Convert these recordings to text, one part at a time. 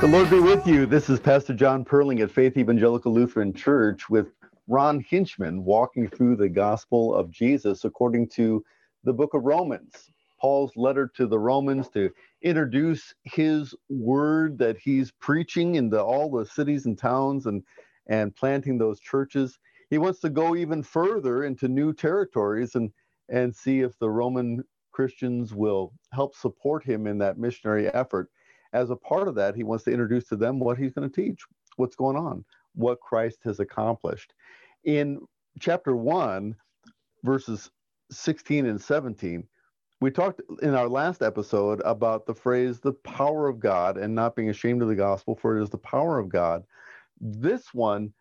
The Lord be with you. This is Pastor John Perling at Faith Evangelical Lutheran Church with Ron Hinchman walking through the gospel of Jesus according to the book of Romans. Paul's letter to the Romans to introduce his word that he's preaching into all the cities and towns and, and planting those churches. He wants to go even further into new territories and, and see if the Roman Christians will help support him in that missionary effort as a part of that, he wants to introduce to them what he's going to teach, what's going on, what Christ has accomplished. In chapter 1, verses 16 and 17, we talked in our last episode about the phrase the power of God and not being ashamed of the gospel, for it is the power of God. This one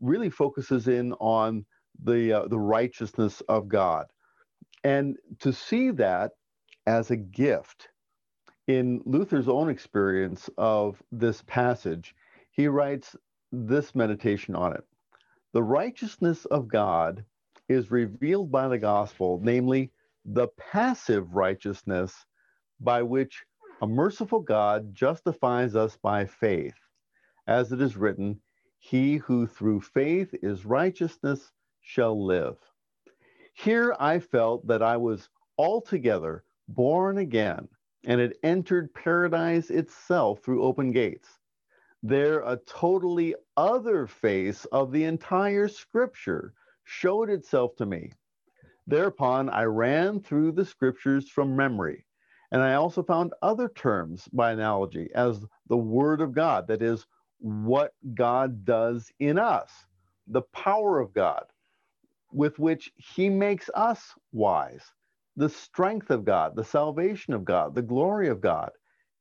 really focuses in on the, uh, the righteousness of God. And to see that as a gift in Luther's own experience of this passage, he writes this meditation on it. The righteousness of God is revealed by the gospel, namely the passive righteousness by which a merciful God justifies us by faith. As it is written, He who through faith is righteousness shall live. Here I felt that I was altogether born again and it entered paradise itself through open gates. There, a totally other face of the entire scripture showed itself to me. Thereupon, I ran through the scriptures from memory, and I also found other terms by analogy as the Word of God, that is, what God does in us, the power of God, with which He makes us wise the strength of God, the salvation of God, the glory of God.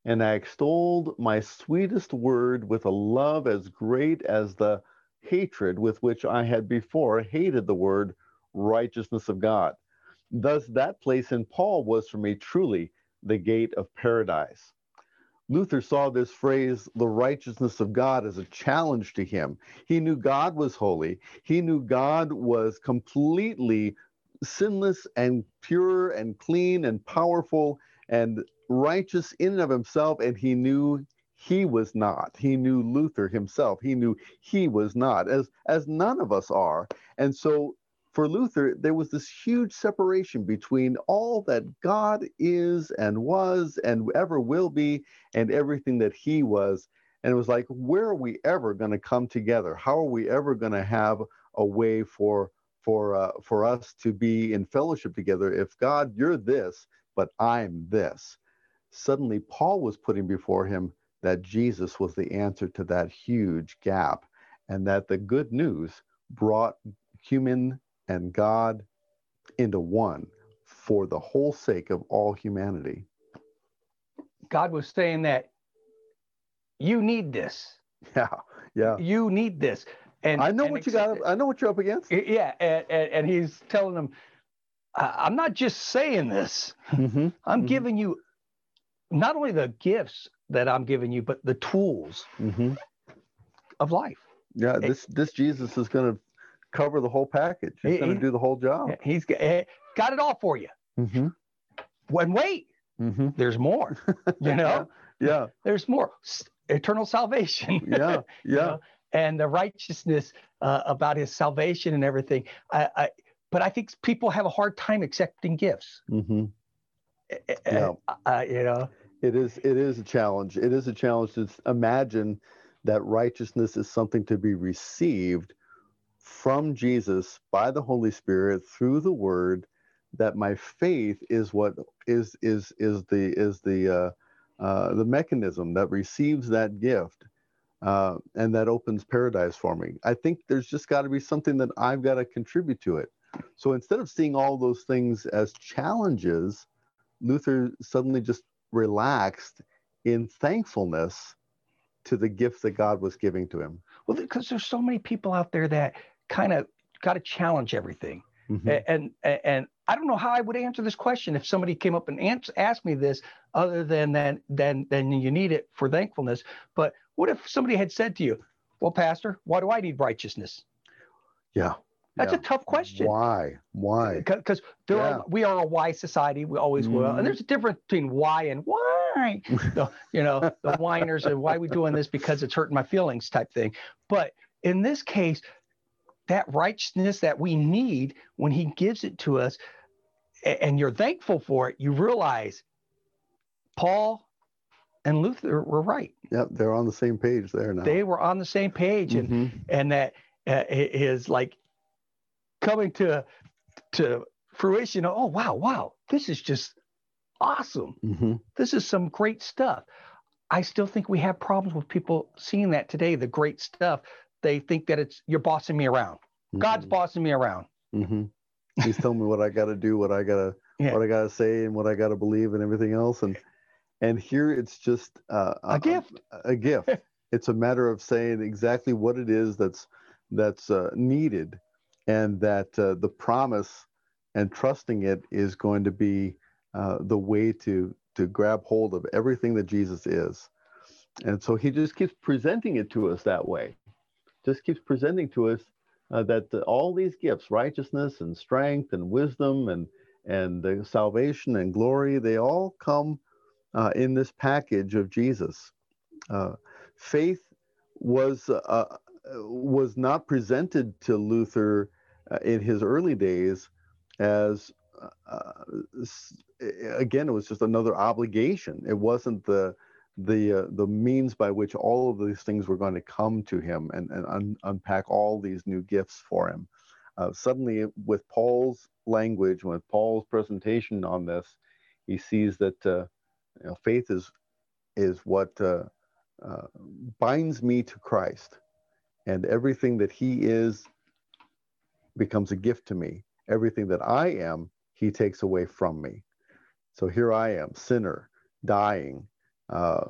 And I extolled my sweetest word with a love as great as the hatred with which I had before hated the word righteousness of God. Thus, that place in Paul was for me truly the gate of paradise. Luther saw this phrase, the righteousness of God, as a challenge to him. He knew God was holy. He knew God was completely sinless and pure and clean and powerful and righteous in and of himself, and he knew he was not. He knew Luther himself. He knew he was not, as as none of us are. And so for Luther, there was this huge separation between all that God is and was and ever will be and everything that he was. And it was like, where are we ever going to come together? How are we ever going to have a way for for uh, for us to be in fellowship together. If god you're this but i'm this suddenly paul was putting before him that jesus was the answer to that huge gap and that the good news brought human and god into one for the whole sake of all humanity. God was saying that you need this. Yeah yeah. You need this and I know and what you got. I know what you're up against. Yeah, and, and, and he's telling them, "I'm not just saying this. Mm-hmm. I'm mm-hmm. giving you not only the gifts that I'm giving you, but the tools mm-hmm. of life." Yeah, this this Jesus is going to cover the whole package. He's he, going to do the whole job. He's got it all for you. Mm-hmm. When wait, mm-hmm. there's more. You know. yeah. yeah. There's more. Eternal salvation. Yeah. Yeah. you know? And the righteousness uh, about his salvation and everything. I, I, but I think people have a hard time accepting gifts. Mm-hmm. Yeah. Uh, you know, it is it is a challenge. It is a challenge to imagine that righteousness is something to be received from Jesus by the Holy Spirit through the Word. That my faith is what is is is the is the uh, uh, the mechanism that receives that gift uh, and that opens paradise for me. I think there's just got to be something that I've got to contribute to it. So instead of seeing all those things as challenges, Luther suddenly just relaxed in thankfulness to the gift that God was giving to him. Well, because there's so many people out there that kind of got to challenge everything. Mm-hmm. And, and and I don't know how I would answer this question if somebody came up and asked me this, other than then then then you need it for thankfulness. But what if somebody had said to you, Well, Pastor, why do I need righteousness? Yeah. That's yeah. a tough question. Why? Why? Because yeah. we are a why society. We always mm-hmm. will. And mm-hmm. there's a difference between why and why. the, you know, the whiners and why are we doing this because it's hurting my feelings type thing. But in this case, that righteousness that we need when he gives it to us and you're thankful for it, you realize Paul and Luther were right. Yep, they're on the same page there now. They were on the same page, and mm-hmm. and that uh, is like coming to to fruition. Oh wow, wow, this is just awesome. Mm-hmm. This is some great stuff. I still think we have problems with people seeing that today. The great stuff. They think that it's you're bossing me around. Mm-hmm. God's bossing me around. Mm-hmm. He's telling me what I got to do, what I got to, yeah. what I got to say, and what I got to believe, and everything else. And and here it's just uh, a, a, gift. A, a gift. it's a matter of saying exactly what it is that's that's uh, needed, and that uh, the promise and trusting it is going to be uh, the way to to grab hold of everything that Jesus is. And so he just keeps presenting it to us that way. Just keeps presenting to us uh, that the, all these gifts, righteousness and strength and wisdom and and the salvation and glory, they all come uh, in this package of Jesus. Uh, faith was uh, was not presented to Luther uh, in his early days as uh, again it was just another obligation. It wasn't the the uh, the means by which all of these things were going to come to him and, and un- unpack all these new gifts for him. Uh, suddenly, with Paul's language, with Paul's presentation on this, he sees that uh, you know, faith is is what uh, uh, binds me to Christ, and everything that He is becomes a gift to me. Everything that I am, He takes away from me. So here I am, sinner, dying, uh,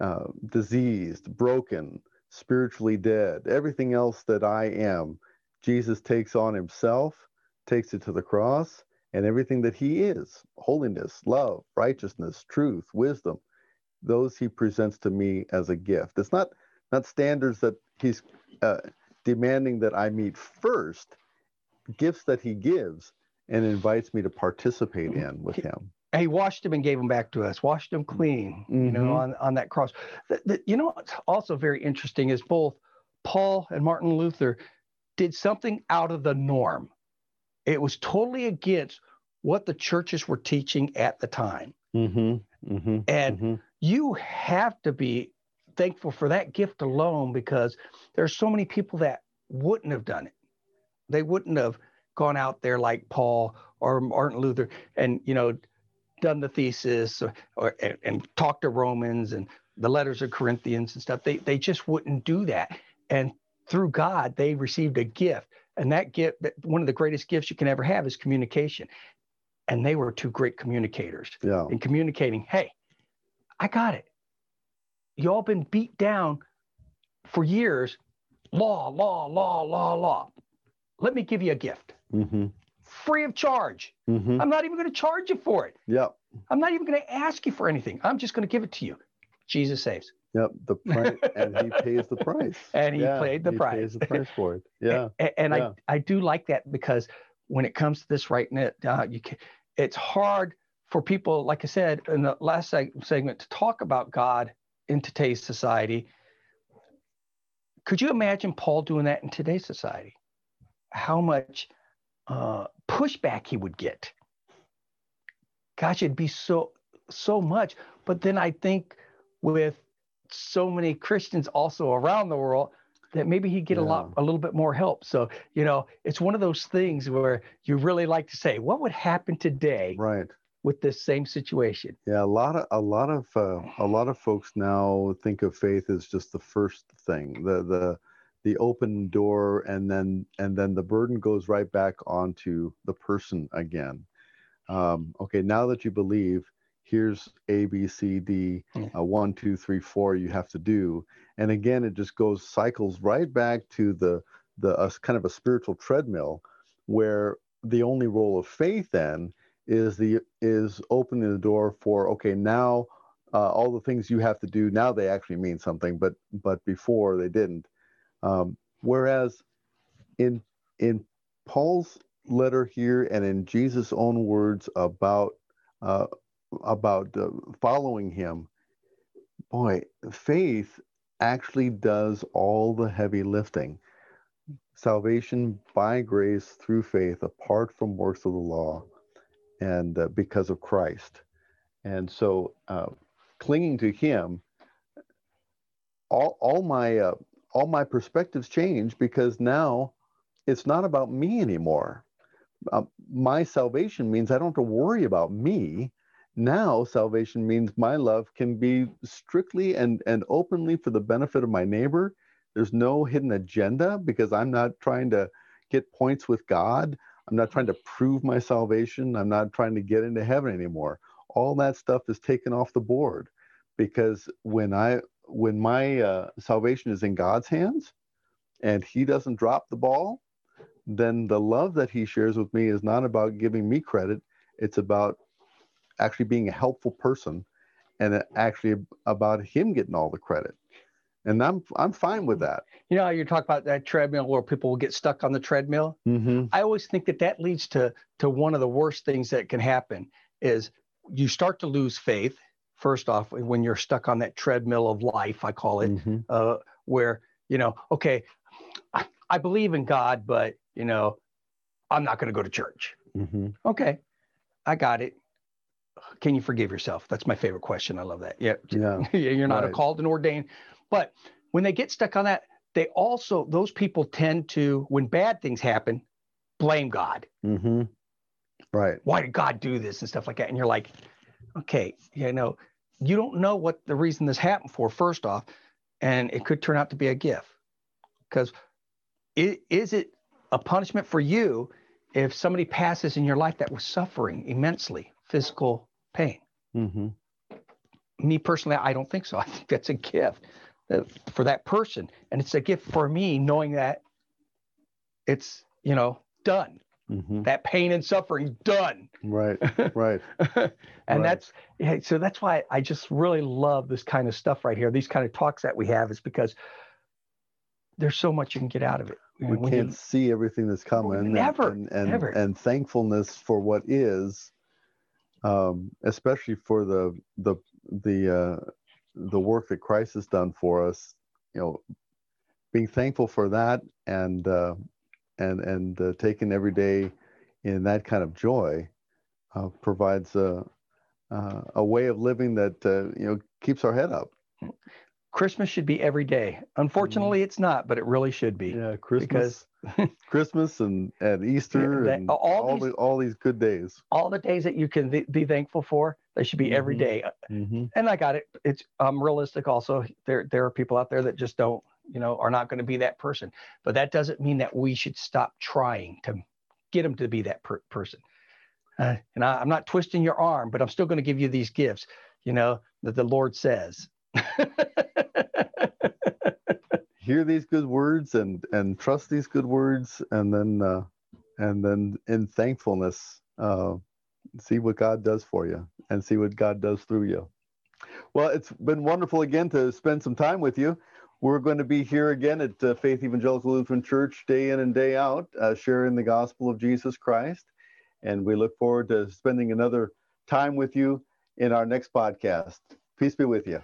uh, diseased, broken, spiritually dead, everything else that I am, Jesus takes on himself, takes it to the cross, and everything that he is holiness, love, righteousness, truth, wisdom those he presents to me as a gift. It's not, not standards that he's uh, demanding that I meet first, gifts that he gives and invites me to participate in with him he washed him and gave him back to us, washed him clean, mm-hmm. you know, mm-hmm. on, on that cross. The, the, you know what's also very interesting is both Paul and Martin Luther did something out of the norm. It was totally against what the churches were teaching at the time. Mm-hmm. Mm-hmm. And mm-hmm. you have to be thankful for that gift alone because there's so many people that wouldn't have done it. They wouldn't have gone out there like Paul or Martin Luther and, you know, done the thesis or, or and, and talked to Romans and the letters of Corinthians and stuff. They they just wouldn't do that. And through God, they received a gift. And that gift, one of the greatest gifts you can ever have is communication. And they were two great communicators yeah. in communicating, hey, I got it. You all been beat down for years. Law, law, law, law, law. Let me give you a gift. Mm-hmm free of charge. Mm-hmm. I'm not even going to charge you for it. Yep. I'm not even going to ask you for anything. I'm just going to give it to you. Jesus saves. Yep. The price, and he pays the price. And he yeah, paid the price. he price. Pays the price for it. Yeah. and, and yeah. I I do like that because when it comes to this right now, uh, you can, it's hard for people, like I said in the last seg- segment, to talk about God in today's society. Could you imagine Paul doing that in today's society? How much uh, pushback he would get. Gosh, it'd be so so much. But then I think with so many Christians also around the world that maybe he'd get yeah. a lot a little bit more help. So, you know, it's one of those things where you really like to say, what would happen today? Right. With this same situation. Yeah, a lot of a lot of uh, a lot of folks now think of faith as just the first thing, the the the open door and then and then the burden goes right back onto the person again um, okay now that you believe here's a b c d uh, one two three four you have to do. And again it just goes cycles right back to the the uh, kind of a spiritual treadmill where the only role of faith then is the is opening the door for okay now uh, all the things you have to do now they actually mean something but but before they didn't. Um, whereas in in Paul's letter here and in Jesus' own words about uh, about uh, following Him, boy, faith actually does all the heavy lifting. Salvation by grace through faith, apart from works of the law, and uh, because of Christ. And so, uh, clinging to Him, all all my uh, all my perspectives change because now it's not about me anymore. Uh, my salvation means I don't have to worry about me. Now, salvation means my love can be strictly and, and openly for the benefit of my neighbor. There's no hidden agenda because I'm not trying to get points with God. I'm not trying to prove my salvation. I'm not trying to get into heaven anymore. All that stuff is taken off the board because when I when my uh, salvation is in God's hands and He doesn't drop the ball, then the love that He shares with me is not about giving me credit. It's about actually being a helpful person and actually about Him getting all the credit. And I'm I'm fine with that. You know, you talk about that treadmill where people will get stuck on the treadmill. Mm-hmm. I always think that that leads to to one of the worst things that can happen is you start to lose faith first off when you're stuck on that treadmill of life i call it mm-hmm. uh, where you know okay I, I, believe in god but you know i'm not going to go to church mm-hmm. okay i got it can you forgive yourself that's my favorite question i love that yeah, yeah. you're not right. a called and ordained but when they get stuck on that they also those people tend to when bad things happen blame god mm-hmm. right why did god do this and stuff like that and you're like okay you know you don't know what the reason this happened for, first off, and it could turn out to be a gift. Because is it a punishment for you if somebody passes in your life that was suffering immensely physical pain? Mm-hmm. Me personally, I don't think so. I think that's a gift uh, for that person. And it's a gift for me knowing that it's, you know, done. Mm-hmm. That pain and suffering done. Right, right. and right. that's so that's why I just really love this kind of stuff right here. These kind of talks that we have is because there's so much you can get out of it. we can't you, see everything that's coming. Never, and, and, never. And thankfulness for what is, um, especially for the the the uh, the work that Christ has done for us. You know, being thankful for that and uh, and and uh, taken every day in that kind of joy uh, provides a uh, a way of living that uh, you know keeps our head up. Christmas should be every day. Unfortunately, mm-hmm. it's not, but it really should be. Yeah, Christmas, because Christmas and at Easter that, and all, all, these, the, all these good days. All the days that you can th- be thankful for, they should be mm-hmm. every day. Mm-hmm. And I got it. It's um, realistic. Also, there there are people out there that just don't you know, are not going to be that person. But that doesn't mean that we should stop trying to get them to be that per- person. Uh, and I, I'm not twisting your arm, but I'm still going to give you these gifts, you know, that the Lord says. Hear these good words and and trust these good words, and then uh, and then in thankfulness, uh, see what God does for you, and see what God does through you. Well, it's been wonderful again to spend some time with you. We're going to be here again at uh, Faith Evangelical Lutheran Church day in and day out, uh, sharing the gospel of Jesus Christ. And we look forward to spending another time with you in our next podcast. Peace be with you.